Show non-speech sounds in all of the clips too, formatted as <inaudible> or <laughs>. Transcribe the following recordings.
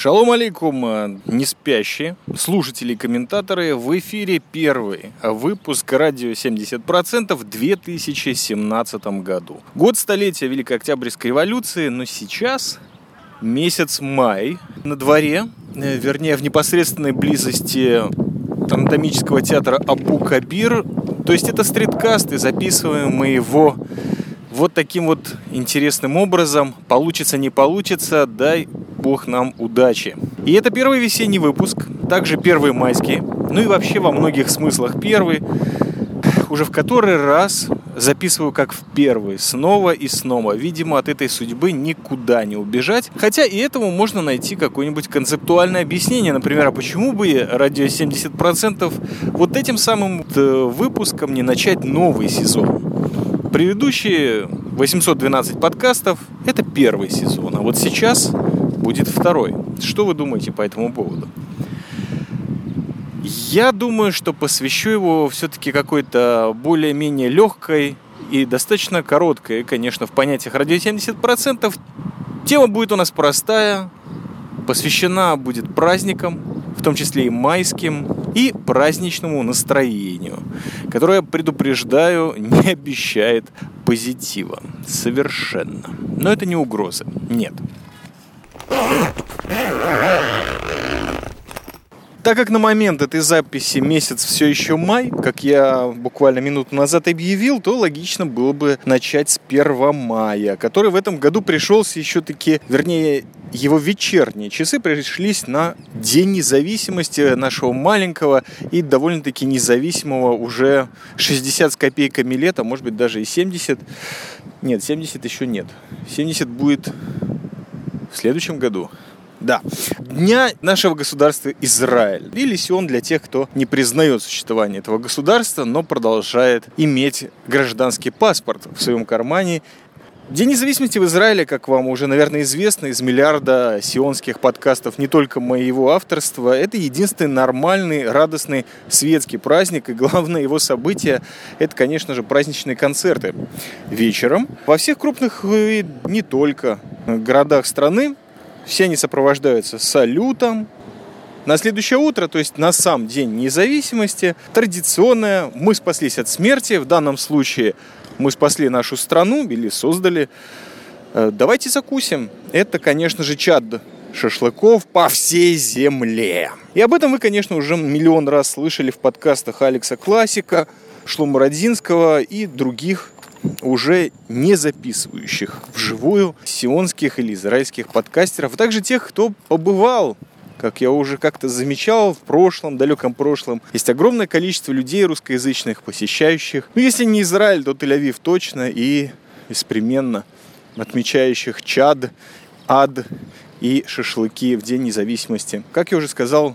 Шалом алейкум, э, не спящие, слушатели и комментаторы, в эфире первый выпуск радио 70% в 2017 году. Год столетия Великой Октябрьской революции, но сейчас месяц май на дворе, э, вернее в непосредственной близости анатомического театра Абу Кабир. То есть это стриткаст, и записываем мы его вот таким вот интересным образом. Получится, не получится, дай бог нам удачи. И это первый весенний выпуск, также первый майский, ну и вообще во многих смыслах первый. Уже в который раз записываю как в первый, снова и снова. Видимо, от этой судьбы никуда не убежать. Хотя и этому можно найти какое-нибудь концептуальное объяснение. Например, а почему бы радио 70% вот этим самым э, выпуском не начать новый сезон? Предыдущие 812 подкастов – это первый сезон, а вот сейчас будет второй. Что вы думаете по этому поводу? Я думаю, что посвящу его все-таки какой-то более-менее легкой и достаточно короткой, конечно, в понятиях радио 70%. Тема будет у нас простая, посвящена будет праздникам, в том числе и майским, и праздничному настроению, которое, предупреждаю, <laughs> не обещает позитива. Совершенно. Но это не угроза. Нет. Так как на момент этой записи месяц все еще май, как я буквально минуту назад объявил, то логично было бы начать с 1 мая, который в этом году пришелся еще таки, вернее, его вечерние часы пришлись на День независимости нашего маленького и довольно-таки независимого уже 60 с копейками лета, может быть даже и 70. Нет, 70 еще нет. 70 будет в следующем году. Да. Дня нашего государства Израиль. Или Сион для тех, кто не признает существование этого государства, но продолжает иметь гражданский паспорт в своем кармане День независимости в Израиле, как вам уже, наверное, известно из миллиарда сионских подкастов не только моего авторства, это единственный нормальный, радостный светский праздник. И главное его событие – это, конечно же, праздничные концерты. Вечером во всех крупных и не только городах страны все они сопровождаются салютом, на следующее утро, то есть на сам день независимости, традиционное «мы спаслись от смерти», в данном случае мы спасли нашу страну или создали. Э, давайте закусим. Это, конечно же, чад шашлыков по всей земле. И об этом вы, конечно, уже миллион раз слышали в подкастах Алекса Классика, Шлома Родзинского и других уже не записывающих вживую сионских или израильских подкастеров, а также тех, кто побывал как я уже как-то замечал в прошлом, далеком прошлом, есть огромное количество людей русскоязычных, посещающих, ну, если не Израиль, то Тель-Авив точно, и беспременно отмечающих Чад, Ад и шашлыки в День независимости. Как я уже сказал,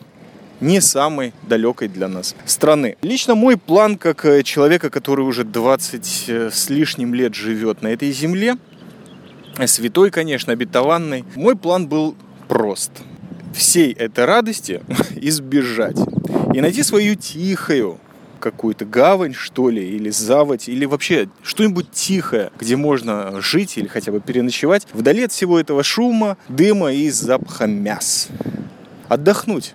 не самой далекой для нас страны. Лично мой план, как э, человека, который уже 20 э, с лишним лет живет на этой земле, святой, конечно, обетованный, мой план был прост – всей этой радости <laughs> избежать и найти свою тихую какую-то гавань, что ли, или заводь, или вообще что-нибудь тихое, где можно жить или хотя бы переночевать, вдали от всего этого шума, дыма и запаха мяс. Отдохнуть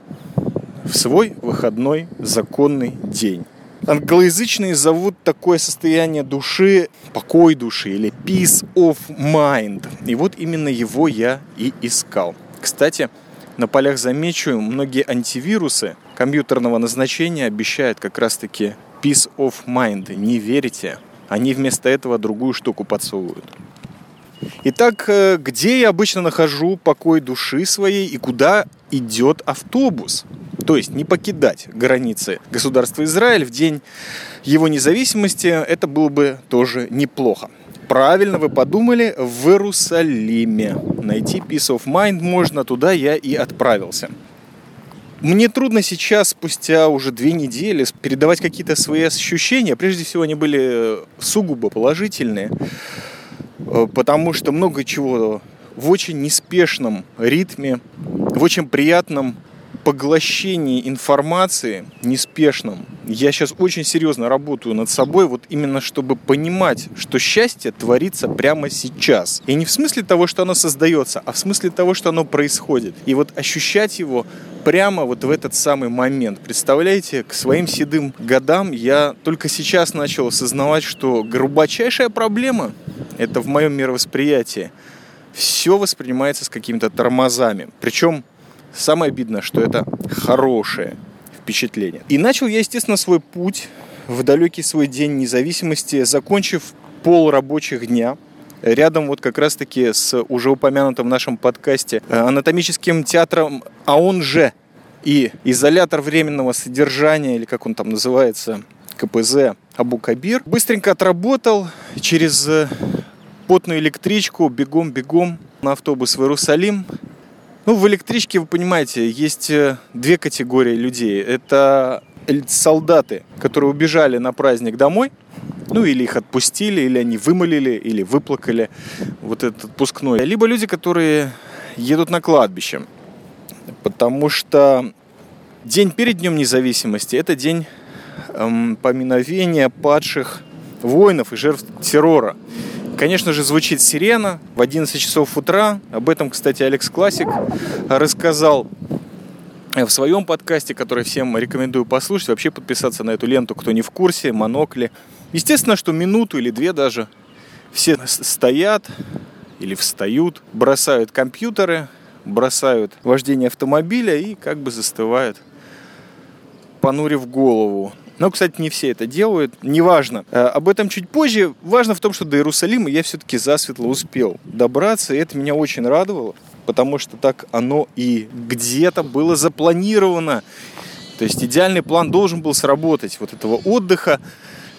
в свой выходной законный день. Англоязычные зовут такое состояние души покой души или peace of mind. И вот именно его я и искал. Кстати, на полях замечу, многие антивирусы компьютерного назначения обещают как раз-таки peace of mind. Не верите? Они вместо этого другую штуку подсовывают. Итак, э, где я обычно нахожу покой души своей и куда идет автобус? То есть не покидать границы государства Израиль в день его независимости, это было бы тоже неплохо. Правильно вы подумали, в Иерусалиме. Найти Peace of Mind можно, туда я и отправился. Мне трудно сейчас, спустя уже две недели, передавать какие-то свои ощущения. Прежде всего, они были э, сугубо положительные, э, потому что много чего в очень неспешном ритме, в очень приятном поглощении информации, неспешном, я сейчас очень серьезно работаю над собой, вот именно чтобы понимать, что счастье творится прямо сейчас. И не в смысле того, что оно создается, а в смысле того, что оно происходит. И вот ощущать его прямо вот в этот самый момент. Представляете, к своим седым годам я только сейчас начал осознавать, что глубочайшая проблема – это в моем мировосприятии. Все воспринимается с какими-то тормозами. Причем самое обидное, что это хорошее впечатление. И начал я, естественно, свой путь в далекий свой день независимости, закончив пол рабочих дня – рядом вот как раз-таки с уже упомянутым в нашем подкасте э, анатомическим театром, а он же и изолятор временного содержания, или как он там называется, КПЗ Абу Кабир. Быстренько отработал через э, потную электричку, бегом-бегом на автобус в Иерусалим. Ну, в электричке, вы понимаете, есть э, две категории людей. Это солдаты, которые убежали на праздник домой, ну или их отпустили, или они вымолили, или выплакали вот этот отпускной. Либо люди, которые едут на кладбище. Потому что день перед Днем независимости – это день эм, поминовения падших воинов и жертв террора. Конечно же, звучит сирена в 11 часов утра. Об этом, кстати, Алекс Классик рассказал в своем подкасте, который всем рекомендую послушать. Вообще подписаться на эту ленту, кто не в курсе, монокли. Естественно, что минуту или две даже все стоят или встают, бросают компьютеры, бросают вождение автомобиля и как бы застывают, понурив голову. Но, кстати, не все это делают. Неважно. Э, об этом чуть позже. Важно в том, что до Иерусалима я все-таки засветло успел добраться, и это меня очень радовало, потому что так оно и где-то было запланировано. То есть идеальный план должен был сработать. Вот этого отдыха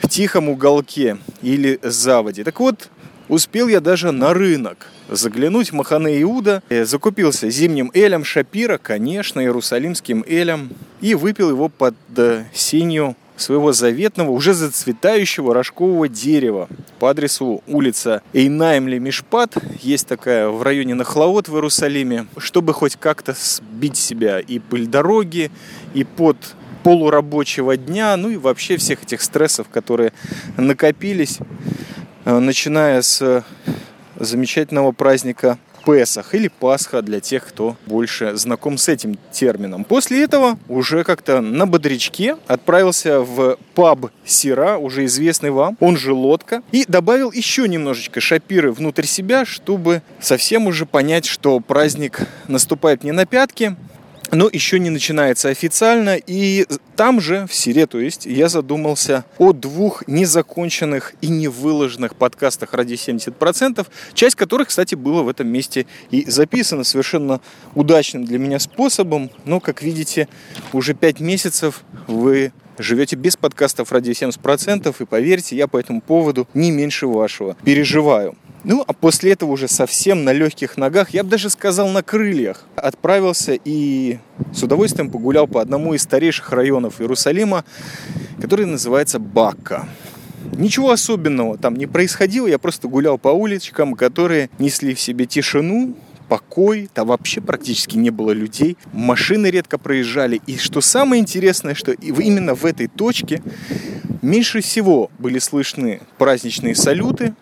в тихом уголке или заводе. Так вот, успел я даже на рынок заглянуть в Махане Иуда, закупился зимним элем Шапира, конечно, иерусалимским элем, и выпил его под э, синюю своего заветного, уже зацветающего рожкового дерева по адресу улица Эйнаймли Мишпат. Есть такая в районе Нахлаот в Иерусалиме. Чтобы хоть как-то сбить себя и пыль дороги, и под полурабочего дня, ну и вообще всех этих стрессов, которые накопились, э, начиная с замечательного праздника Песах или Пасха для тех, кто больше знаком с этим термином. После этого уже как-то на бодрячке отправился в паб Сира, уже известный вам, он же лодка, и добавил еще немножечко шапиры внутрь себя, чтобы совсем уже понять, что праздник наступает не на пятки, но еще не начинается официально. И там же, в Сире, то есть, я задумался о двух незаконченных и невыложенных подкастах ради 70%, часть которых, кстати, была в этом месте и записана совершенно удачным для меня способом. Но, как видите, уже 5 месяцев вы живете без подкастов ради 70%, и поверьте, я по этому поводу не меньше вашего переживаю. Ну, а после этого уже совсем на легких ногах, я бы даже сказал на крыльях, отправился и с удовольствием погулял по одному из старейших районов Иерусалима, который называется Бакка. Ничего особенного там не происходило, я просто гулял по уличкам, которые несли в себе тишину, покой, там вообще практически не было людей, машины редко проезжали. И что самое интересное, что именно в этой точке меньше всего были слышны праздничные салюты,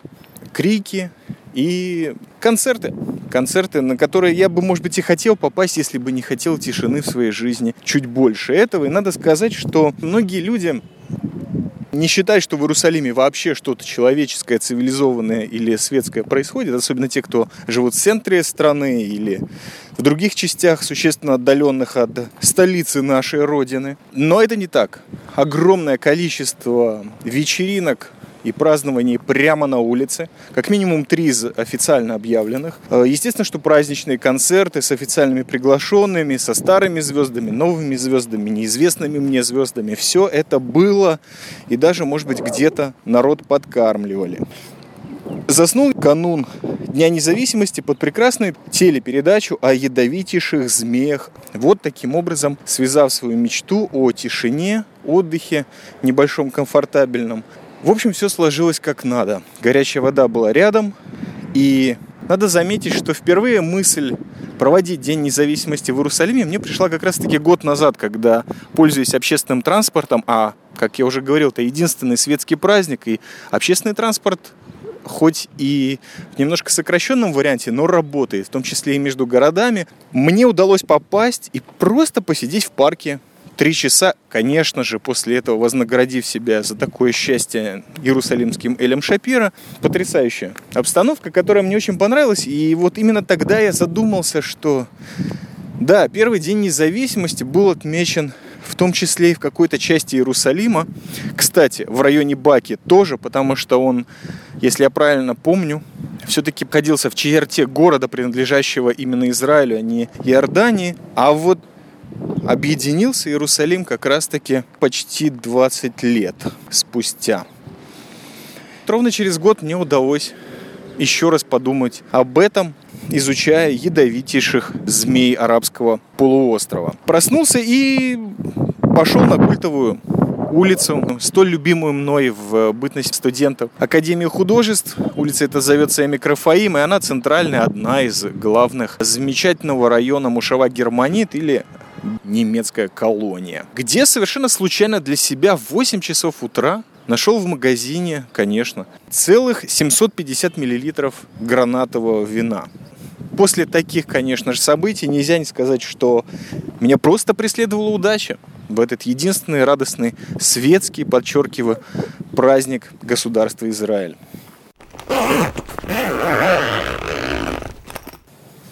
крики и концерты. Концерты, на которые я бы, может быть, и хотел попасть, если бы не хотел тишины в своей жизни чуть больше этого. И надо сказать, что многие люди не считают, что в Иерусалиме вообще что-то человеческое, цивилизованное или светское происходит, особенно те, кто живут в центре страны или в других частях, существенно отдаленных от столицы нашей Родины. Но это не так. Огромное количество вечеринок, и празднований прямо на улице. Как минимум три из официально объявленных. Э, естественно, что праздничные концерты с официальными приглашенными, со старыми звездами, новыми звездами, неизвестными мне звездами. Все это было. И даже, может быть, где-то народ подкармливали. Заснул канун Дня независимости под прекрасную телепередачу о ядовитейших змеях. Вот таким образом, связав свою мечту о тишине, отдыхе, небольшом комфортабельном, в общем, все сложилось как надо. Горячая вода была рядом, и надо заметить, что впервые мысль проводить День независимости в Иерусалиме мне пришла как раз-таки год назад, когда, пользуясь общественным транспортом, а Как я уже говорил, это единственный светский праздник, и общественный транспорт хоть и в немножко сокращенном варианте, но работает, в том числе и между городами. Мне удалось попасть и просто посидеть в парке три часа, конечно же, после этого вознаградив себя за такое счастье иерусалимским Элем Шапира. Потрясающая обстановка, которая мне очень понравилась. И вот именно тогда я задумался, что да, первый день независимости был отмечен в том числе и в какой-то части Иерусалима. Кстати, в районе Баки тоже, потому что он, если я правильно помню, все-таки находился в черте города, принадлежащего именно Израилю, а не Иордании. А вот объединился Иерусалим как раз-таки почти 20 лет спустя. Ровно через год мне удалось еще раз подумать об этом, изучая ядовитейших змей арабского полуострова. Проснулся и пошел на культовую улицу, столь любимую мной в бытность студентов. Академию художеств. Улица эта зовется Микрофаим, и она центральная, одна из главных замечательного района Мушава Германит или немецкая колония, где совершенно случайно для себя в 8 часов утра нашел в магазине, конечно, целых 750 миллилитров гранатового вина. После таких, конечно же, событий нельзя не сказать, что меня просто преследовала удача в этот единственный радостный светский, подчеркиваю, праздник государства Израиль.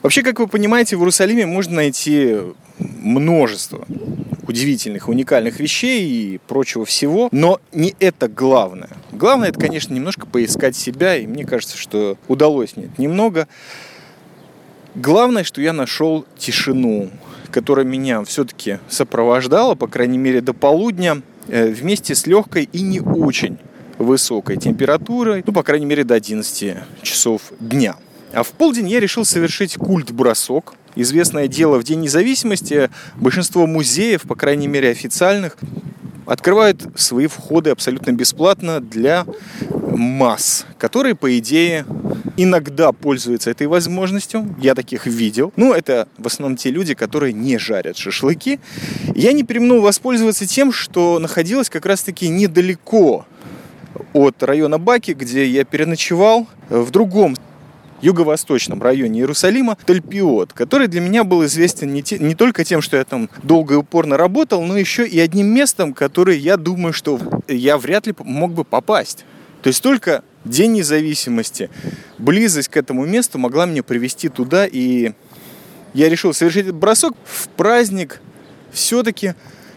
Вообще, как вы понимаете, в Иерусалиме можно найти множество удивительных, уникальных вещей и прочего всего. Но не это главное. Главное, это, конечно, немножко поискать себя. И мне кажется, что удалось мне немного. Главное, что я нашел тишину, которая меня все-таки сопровождала, по крайней мере, до полудня, э, вместе с легкой и не очень высокой температурой, ну, по крайней мере, до 11 часов дня. А в полдень я решил совершить культ-бросок. Известное дело, в День независимости большинство музеев, по крайней мере официальных, открывают свои входы абсолютно бесплатно для масс, которые, по идее, иногда пользуются этой возможностью. Я таких видел. Ну, это в основном те люди, которые не жарят шашлыки. Я не применил воспользоваться тем, что находилось как раз-таки недалеко от района Баки, где я переночевал, в другом юго-восточном районе Иерусалима Тальпиот, который для меня был известен не, те, не только тем, что я там долго и упорно работал, но еще и одним местом, которое я думаю, что я вряд ли мог бы попасть. То есть только День независимости, близость к этому месту могла меня привести туда, и я решил совершить этот бросок в праздник все-таки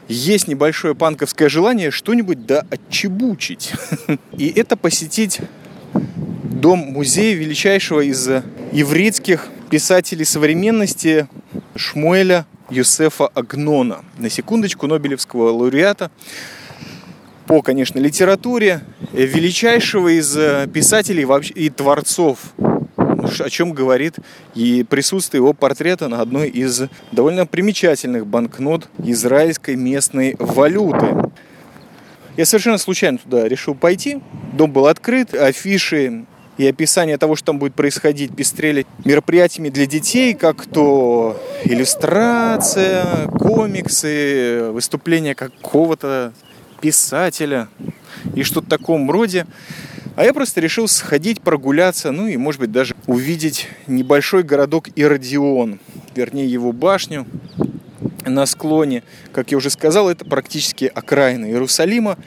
есть небольшое панковское желание что-нибудь да отчебучить. <laughs> И это посетить дом-музей величайшего из еврейских писателей современности Шмуэля Юсефа Агнона. На секундочку, Нобелевского лауреата по, конечно, литературе, величайшего из писателей и творцов, о чем говорит и присутствие его портрета на одной из довольно примечательных банкнот израильской местной валюты. Я совершенно случайно туда решил пойти. Дом был открыт, афиши и описание того, что там будет происходить, пестрели мероприятиями для детей, как то иллюстрация, комиксы, выступление какого-то писателя и что-то в таком роде. А я просто решил сходить, прогуляться, ну и, может быть, даже увидеть небольшой городок Иродион, вернее, его башню на склоне. Как я уже сказал, это практически окраина Иерусалима.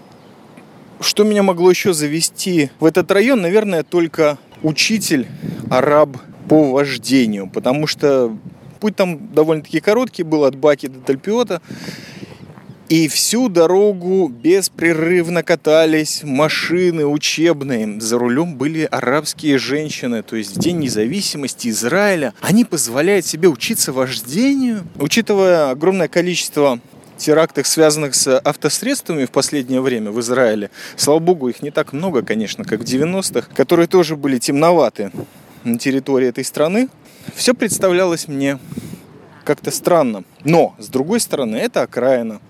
Что меня могло еще завести в этот район? Наверное, только учитель араб по вождению, потому что путь там довольно-таки короткий был от Баки до Тальпиота. И всю дорогу беспрерывно катались машины учебные. За рулем были арабские женщины. То есть в День независимости Израиля они позволяют себе учиться вождению. Учитывая огромное количество терактах, связанных с автосредствами в последнее время в Израиле. Слава богу, их не так много, конечно, как в 90-х, которые тоже были темноваты на территории этой страны. Все представлялось мне как-то странно. Но, с другой стороны, это окраина.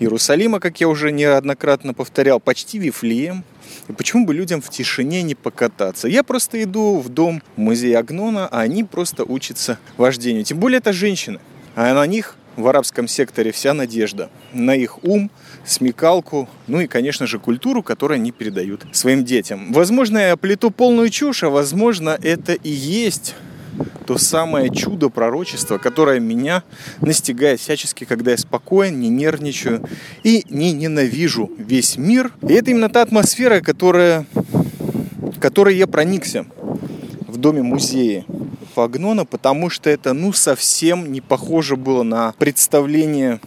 Иерусалима, как я уже неоднократно повторял, почти Вифлеем. И почему бы людям в тишине не покататься? Я просто иду в дом музея Агнона, а они просто учатся вождению. Тем более это женщины. А на них в арабском секторе вся надежда на их ум, смекалку, ну и, конечно же, культуру, которую они передают своим детям. Возможно, я плету полную чушь, а возможно, это и есть то самое чудо пророчества, которое меня настигает всячески, когда я спокоен, не нервничаю и не ненавижу весь мир. И это именно та атмосфера, которая, которой я проникся в доме музея Фагнона, потому что это ну совсем не похоже было на представление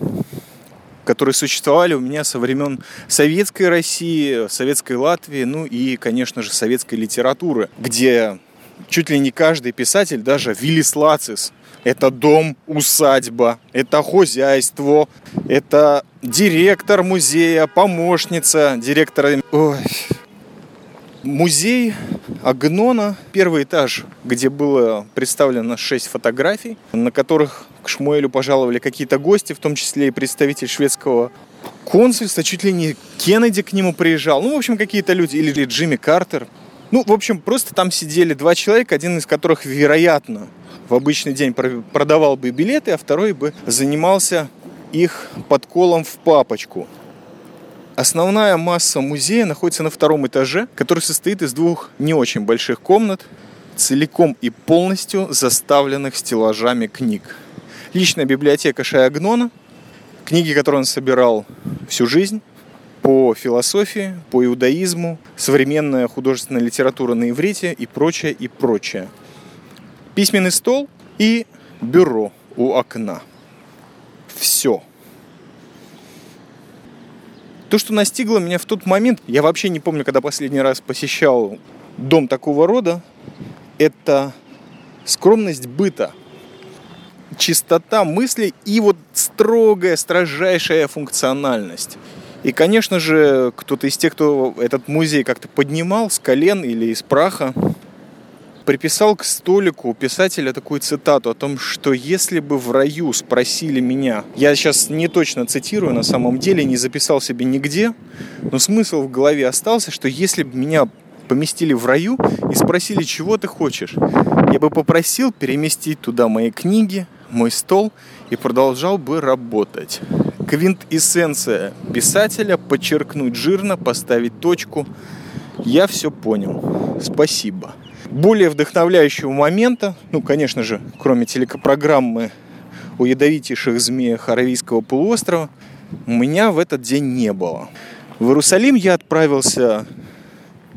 которые существовали у меня со времен советской России, советской Латвии, ну и, конечно же, советской литературы, где чуть ли не каждый писатель, даже Виллис Лацис, это дом, усадьба, это хозяйство, это директор музея, помощница директора. Ой. Музей Агнона, первый этаж, где было представлено шесть фотографий, на которых к Шмуэлю пожаловали какие-то гости, в том числе и представитель шведского консульства, чуть ли не Кеннеди к нему приезжал, ну, в общем, какие-то люди, или Джимми Картер. Ну, в общем, просто там сидели два человека, один из которых, вероятно, в обычный день продавал бы билеты, а второй бы занимался их подколом в папочку. Основная масса музея находится на втором этаже, который состоит из двух не очень больших комнат, целиком и полностью заставленных стеллажами книг. Личная библиотека Шайагнона, книги, которые он собирал всю жизнь, по философии, по иудаизму, современная художественная литература на иврите и прочее, и прочее. Письменный стол и бюро у окна. Все. То, что настигло меня в тот момент, я вообще не помню, когда последний раз посещал дом такого рода, это скромность быта, чистота мыслей и вот строгая, строжайшая функциональность. И, конечно же, кто-то из тех, кто этот музей как-то поднимал с колен или из праха, приписал к столику писателя такую цитату о том, что если бы в раю спросили меня, я сейчас не точно цитирую, на самом деле не записал себе нигде, но смысл в голове остался, что если бы меня поместили в раю и спросили, чего ты хочешь, я бы попросил переместить туда мои книги, мой стол и продолжал бы работать. Квинтэссенция писателя, подчеркнуть жирно, поставить точку. Я все понял. Спасибо. Более вдохновляющего момента, ну, конечно же, кроме телекопрограммы о ядовитейших змеях Аравийского полуострова, у меня в этот день не было. В Иерусалим я отправился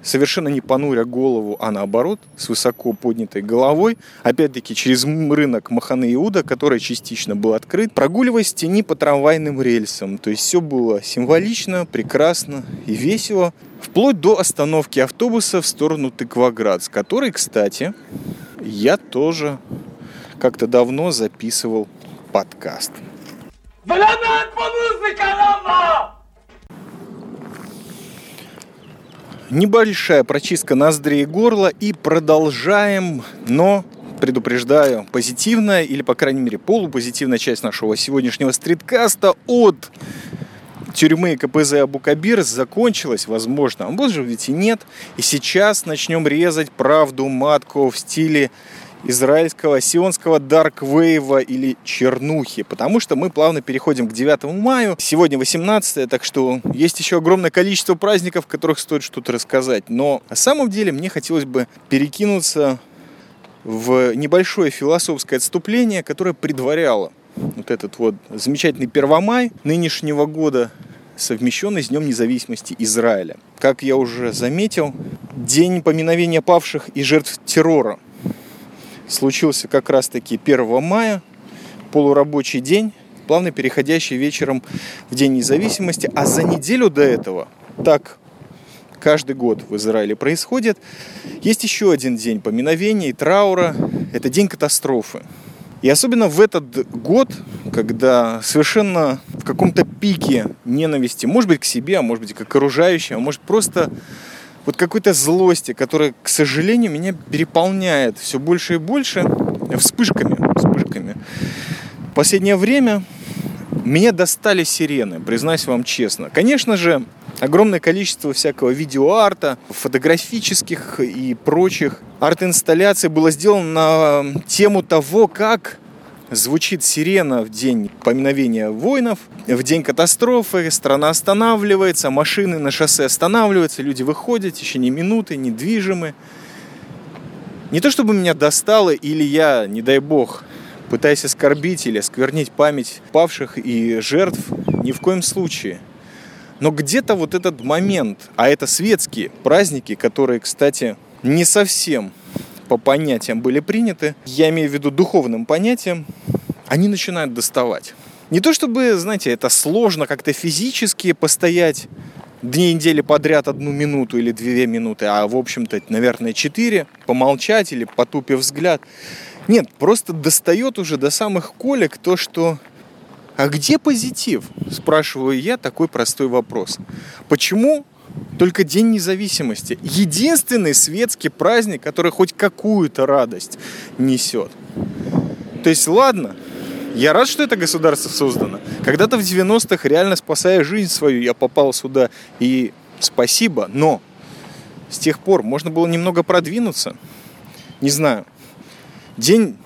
совершенно не понуря голову, а наоборот, с высоко поднятой головой, опять-таки через рынок Маханы Иуда, который частично был открыт, прогуливаясь в тени по трамвайным рельсам. То есть все было символично, прекрасно и весело, вплоть до остановки автобуса в сторону Тыкваград, с которой, кстати, я тоже как-то давно записывал подкаст. Небольшая прочистка ноздрей и горла и продолжаем, но предупреждаю, позитивная или, по крайней мере, полупозитивная часть нашего сегодняшнего стриткаста от тюрьмы КПЗ Абукабир закончилась, возможно, а может быть и нет. И сейчас начнем резать правду матку в стиле израильского сионского дарквейва или чернухи, потому что мы плавно переходим к 9 маю. Сегодня 18, так что есть еще огромное количество праздников, в которых стоит что-то рассказать. Но на самом деле мне хотелось бы перекинуться в небольшое философское отступление, которое предваряло вот этот вот замечательный Первомай нынешнего года, совмещенный с Днем независимости Израиля. Как я уже заметил, день поминовения павших и жертв террора – случился как раз-таки 1 мая, полурабочий день, плавно переходящий вечером в День независимости. А за неделю до этого, так каждый год в Израиле происходит, есть еще один день поминовения и траура. Это день катастрофы. И особенно в этот год, когда совершенно в каком-то пике ненависти, может быть, к себе, а может быть, к окружающим, а может просто вот какой-то злости, которая, к сожалению, меня переполняет все больше и больше вспышками, вспышками. Последнее время меня достали сирены, признаюсь вам честно. Конечно же, огромное количество всякого видеоарта, фотографических и прочих арт-инсталляций было сделано на тему того, как звучит сирена в день поминовения воинов, в день катастрофы, страна останавливается, машины на шоссе останавливаются, люди выходят в течение минуты, недвижимы. Не то чтобы меня достало, или я, не дай бог, пытаясь оскорбить или осквернить память павших и жертв, ни в коем случае. Но где-то вот этот момент, а это светские праздники, которые, кстати, не совсем по понятиям были приняты, я имею в виду духовным понятиям, они начинают доставать. Не то чтобы, знаете, это сложно как-то физически постоять дни недели подряд одну минуту или две минуты, а в общем-то, наверное, четыре, помолчать или потупив взгляд. Нет, просто достает уже до самых колик то, что а где позитив? Спрашиваю я такой простой вопрос. Почему только День независимости. Единственный светский праздник, который хоть какую-то радость несет. То есть, ладно, я рад, что это государство создано. Когда-то в 90-х, реально спасая жизнь свою, я попал сюда. И спасибо, но с тех пор можно было немного продвинуться. Не знаю. День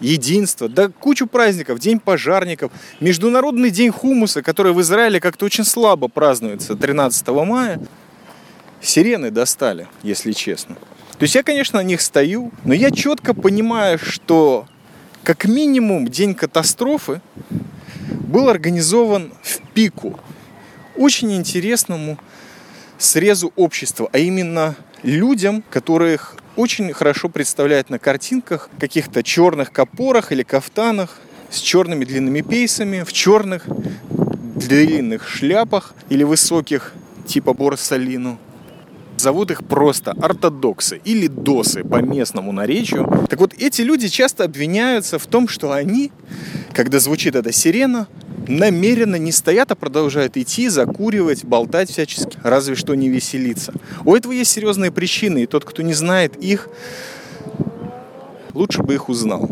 единства, да кучу праздников, День пожарников, Международный день хумуса, который в Израиле как-то очень слабо празднуется 13 мая. Сирены достали, если честно. То есть я, конечно, на них стою, но я четко понимаю, что как минимум день катастрофы был организован в пику очень интересному срезу общества, а именно людям, которых очень хорошо представляют на картинках, каких-то черных капорах или кафтанах с черными длинными пейсами, в черных длинных шляпах или высоких, типа Борсалину. Зовут их просто ортодоксы или досы по местному наречию. Так вот, эти люди часто обвиняются в том, что они, когда звучит эта сирена, намеренно не стоят, а продолжают идти, закуривать, болтать всячески, разве что не веселиться. У этого есть серьезные причины, и тот, кто не знает их, лучше бы их узнал.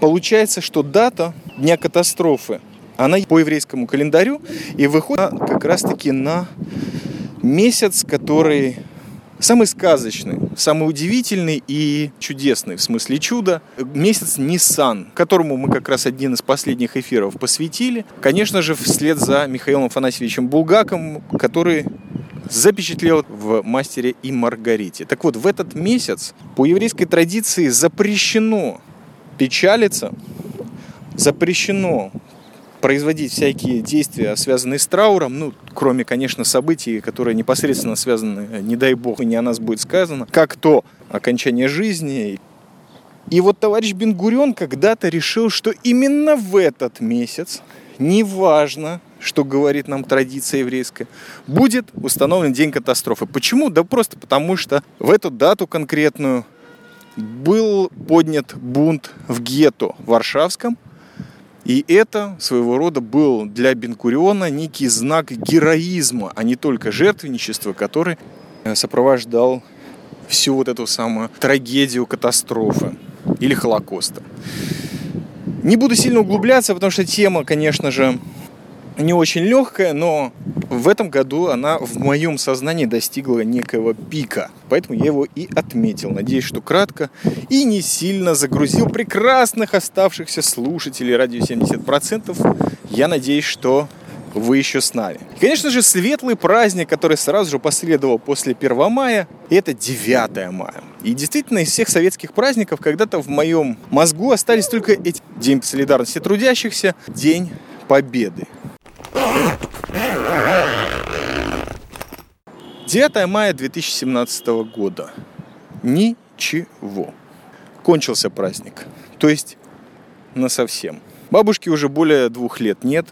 Получается, что дата Дня катастрофы, она по еврейскому календарю и выходит как раз-таки на месяц, который самый сказочный, самый удивительный и чудесный, в смысле чуда, месяц Ниссан, которому мы как раз один из последних эфиров посвятили. Конечно же, вслед за Михаилом Афанасьевичем Булгаком, который запечатлел в «Мастере и Маргарите». Так вот, в этот месяц по еврейской традиции запрещено печалиться, запрещено производить всякие действия, связанные с трауром, ну, кроме, конечно, событий, которые непосредственно связаны, не дай бог, и не о нас будет сказано, как то окончание жизни. И вот товарищ Бенгурен когда-то решил, что именно в этот месяц, неважно, что говорит нам традиция еврейская, будет установлен день катастрофы. Почему? Да просто потому, что в эту дату конкретную был поднят бунт в гетто Варшавском, и это своего рода был для Бенкуриона некий знак героизма, а не только жертвенничества, который э, сопровождал всю вот эту самую трагедию катастрофы или Холокоста. Не буду сильно углубляться, потому что тема, конечно же, не очень легкая, но в этом году она в моем сознании достигла некого пика. Поэтому я его и отметил. Надеюсь, что кратко и не сильно загрузил прекрасных оставшихся слушателей радио 70%. Я надеюсь, что вы еще с нами. И, конечно же, светлый праздник, который сразу же последовал после 1 мая, это 9 мая. И действительно, из всех советских праздников когда-то в моем мозгу остались только эти День солидарности трудящихся, День Победы. 9 мая 2017 года. Ничего. Кончился праздник. То есть на совсем. Бабушки уже более двух лет нет.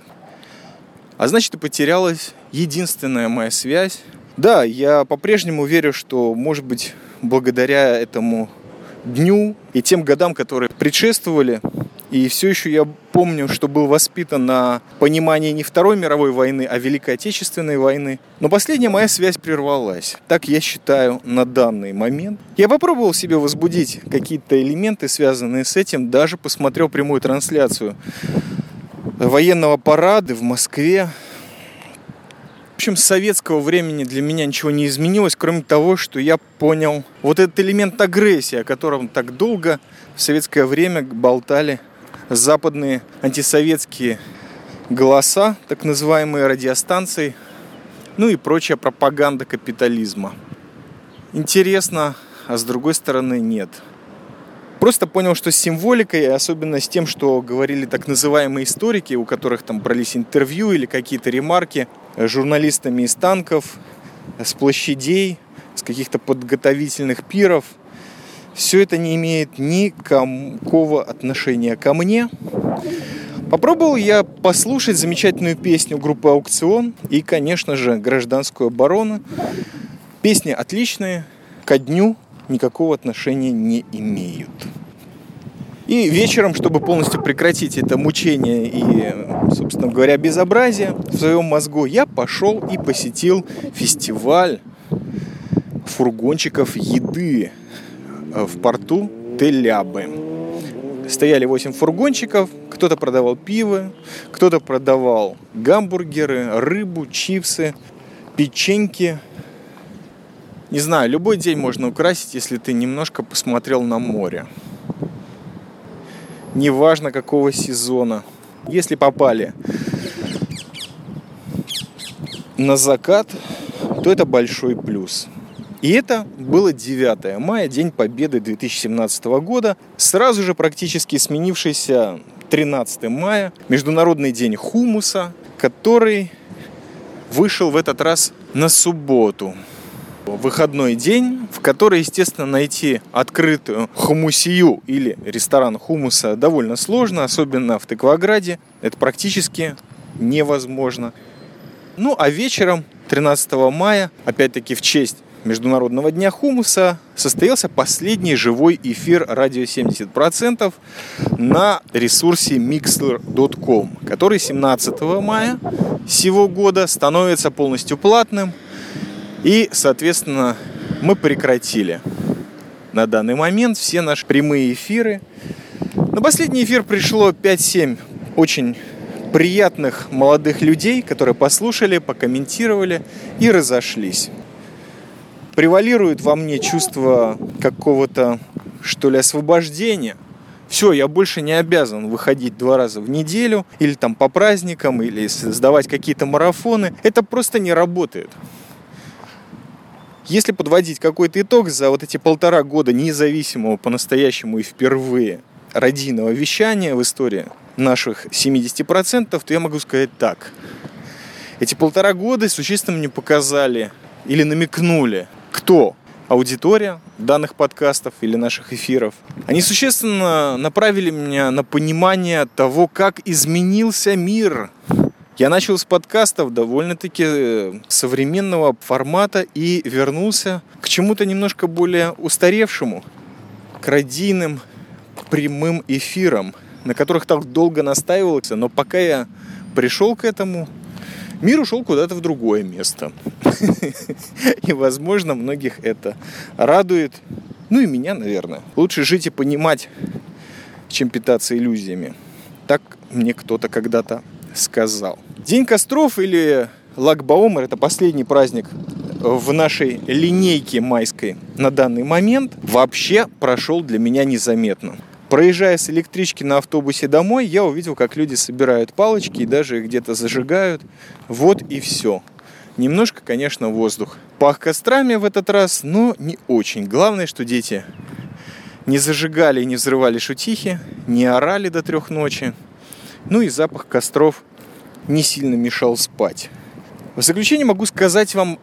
А значит, и потерялась единственная моя связь. Да, я по-прежнему верю, что, может быть, благодаря этому дню и тем годам, которые предшествовали, и все еще я помню, что был воспитан на понимании не Второй мировой войны, а Великой Отечественной войны. Но последняя моя связь прервалась. Так я считаю на данный момент. Я попробовал себе возбудить какие-то элементы, связанные с этим. Даже посмотрел прямую трансляцию военного парада в Москве. В общем, с советского времени для меня ничего не изменилось, кроме того, что я понял вот этот элемент агрессии, о котором так долго в советское время болтали западные антисоветские голоса, так называемые радиостанции, ну и прочая пропаганда капитализма. Интересно, а с другой стороны нет. Просто понял, что с символикой, особенно с тем, что говорили так называемые историки, у которых там брались интервью или какие-то ремарки журналистами из танков, с площадей, с каких-то подготовительных пиров, все это не имеет никакого отношения ко мне. Попробовал я послушать замечательную песню группы «Аукцион» и, конечно же, «Гражданскую оборону». Песни отличные, ко дню никакого отношения не имеют. И вечером, чтобы полностью прекратить это мучение и, собственно говоря, безобразие в своем мозгу, я пошел и посетил фестиваль фургончиков еды в порту Телябы. Стояли 8 фургончиков, кто-то продавал пиво, кто-то продавал гамбургеры, рыбу, чипсы, печеньки, не знаю, любой день можно украсить, если ты немножко посмотрел на море. Неважно какого сезона. Если попали на закат, то это большой плюс. И это было 9 мая, День Победы 2017 года, сразу же практически сменившийся 13 мая, Международный день хумуса, который вышел в этот раз на субботу выходной день, в который, естественно, найти открытую хумусию или ресторан хумуса довольно сложно, особенно в Тыкваграде. Это практически невозможно. Ну а вечером 13 мая, опять-таки в честь Международного дня хумуса, состоялся последний живой эфир радио 70% на ресурсе mixler.com, который 17 мая сего года становится полностью платным – и, соответственно, мы прекратили на данный момент все наши прямые эфиры. На последний эфир пришло 5-7 очень приятных молодых людей, которые послушали, покомментировали и разошлись. Превалирует во мне чувство какого-то, что ли, освобождения. Все, я больше не обязан выходить два раза в неделю, или там по праздникам, или сдавать какие-то марафоны. Это просто не работает. Если подводить какой-то итог за вот эти полтора года независимого по-настоящему и впервые радийного вещания в истории наших 70%, то я могу сказать так. Эти полтора года существенно мне показали или намекнули, кто аудитория данных подкастов или наших эфиров. Они существенно направили меня на понимание того, как изменился мир я начал с подкастов довольно-таки э, современного формата и вернулся к чему-то немножко более устаревшему, к радийным прямым эфирам, на которых так долго настаивался, но пока я пришел к этому, мир ушел куда-то в другое место. <laughs> И, возможно, многих это радует. Ну и меня, наверное. Лучше жить и понимать, чем питаться иллюзиями. Так мне кто-то когда-то сказал. День костров или Лагбаумер – это последний праздник в нашей линейке майской на данный момент, вообще прошел для меня незаметно. Проезжая с электрички на автобусе домой, я увидел, как люди собирают палочки и даже где-то зажигают. Вот и все. Немножко, конечно, воздух. Пах кострами в этот раз, но не очень. Главное, что дети не зажигали и не взрывали шутихи, не орали до трех ночи. Ну и запах костров не сильно мешал спать. В заключение могу сказать вам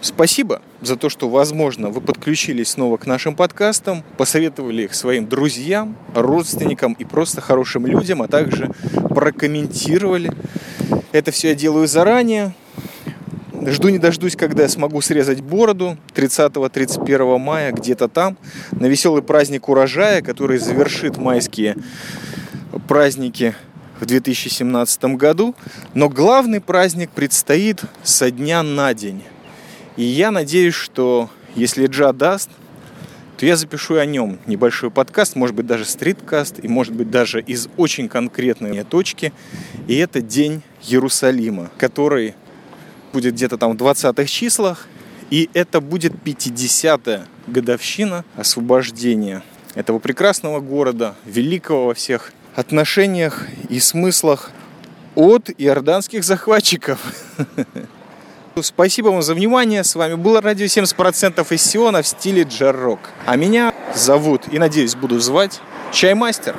спасибо за то, что, возможно, вы подключились снова к нашим подкастам, посоветовали их своим друзьям, родственникам и просто хорошим людям, а также прокомментировали. Это все я делаю заранее. Жду не дождусь, когда я смогу срезать бороду 30-31 мая, где-то там, на веселый праздник урожая, который завершит майские праздники в 2017 году, но главный праздник предстоит со дня на день. И я надеюсь, что если Джа даст, то я запишу о нем небольшой подкаст, может быть даже стриткаст, и может быть даже из очень конкретной точки. И это День Иерусалима, который будет где-то там в 20-х числах. И это будет 50-я годовщина освобождения этого прекрасного города, великого во всех отношениях и смыслах от иорданских захватчиков. <laughs> Спасибо вам за внимание. С вами было радио 70% из Сиона в стиле джаррок. А меня зовут и, надеюсь, буду звать Чаймастер.